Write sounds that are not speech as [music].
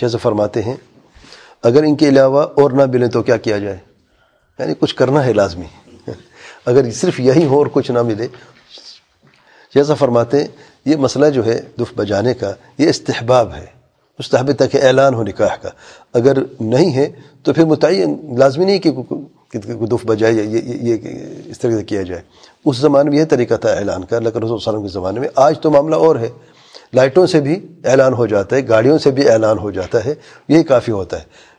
جیسے فرماتے ہیں، اگر ان کے علاوہ اور نہ ملیں تو کیا کیا جائے؟ یعنی کچھ کرنا ہے لازمی۔ [laughs] اگر صرف یہی ہو اور کچھ نہ ملے۔ جیسا فرماتے ہیں، یہ مسئلہ جو ہے دف بجانے کا، یہ استحباب ہے۔ مستحب تک اعلان ہو، نکاح کا۔ اگر نہیں ہے تو پھر متعین، لازمی نہیں کہ دف بجائے، یہ یہ اس طرح سے کیا جائے۔ اس زمانے میں یہ طریقہ تھا اعلان کا، اللہ رسول وسلم کے زمانے میں۔ آج تو معاملہ اور ہے۔ لائٹوں سے بھی اعلان ہو جاتا ہے، گاڑیوں سے بھی اعلان ہو جاتا ہے یہی کافی ہوتا ہے۔